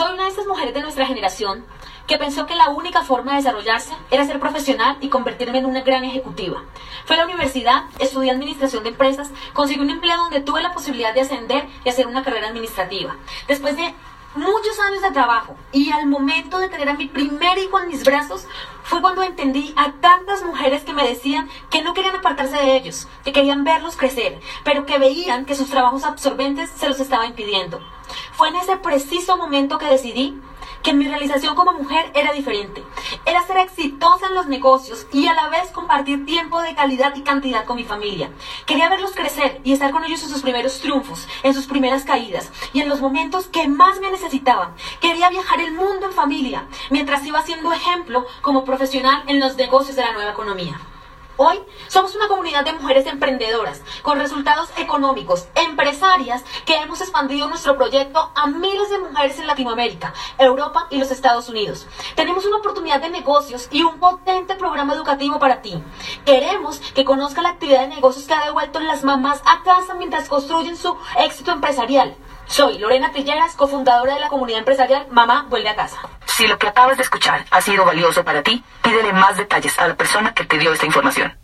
Soy una de esas mujeres de nuestra generación que pensó que la única forma de desarrollarse era ser profesional y convertirme en una gran ejecutiva. Fui a la universidad, estudié administración de empresas, conseguí un empleo donde tuve la posibilidad de ascender y hacer una carrera administrativa. Después de muchos años de trabajo y al momento de tener a mi primer hijo en mis brazos fue cuando entendí a tantas mujeres que me decían que no querían apartarse de ellos, que querían verlos crecer, pero que veían que sus trabajos absorbentes se los estaba impidiendo. Fue en ese preciso momento que decidí que mi realización como mujer era diferente. Era ser exitosa en los negocios y a la vez compartir tiempo de calidad y cantidad con mi familia. Quería verlos crecer y estar con ellos en sus primeros triunfos, en sus primeras caídas y en los momentos que más me necesitaban. Quería viajar el mundo en familia, mientras iba siendo ejemplo como profesional en los negocios de la nueva economía. Hoy somos una comunidad de mujeres emprendedoras con resultados económicos, empresarias, que hemos expandido nuestro proyecto a miles de mujeres en Latinoamérica, Europa y los Estados Unidos. Tenemos una oportunidad de negocios y un potente programa educativo para ti. Queremos que conozca la actividad de negocios que ha devuelto las mamás a casa mientras construyen su éxito empresarial. Soy Lorena Trilleras, cofundadora de la comunidad empresarial Mamá Vuelve a Casa. Si lo que acabas de escuchar ha sido valioso para ti, pídele más detalles a la persona que te dio esta información.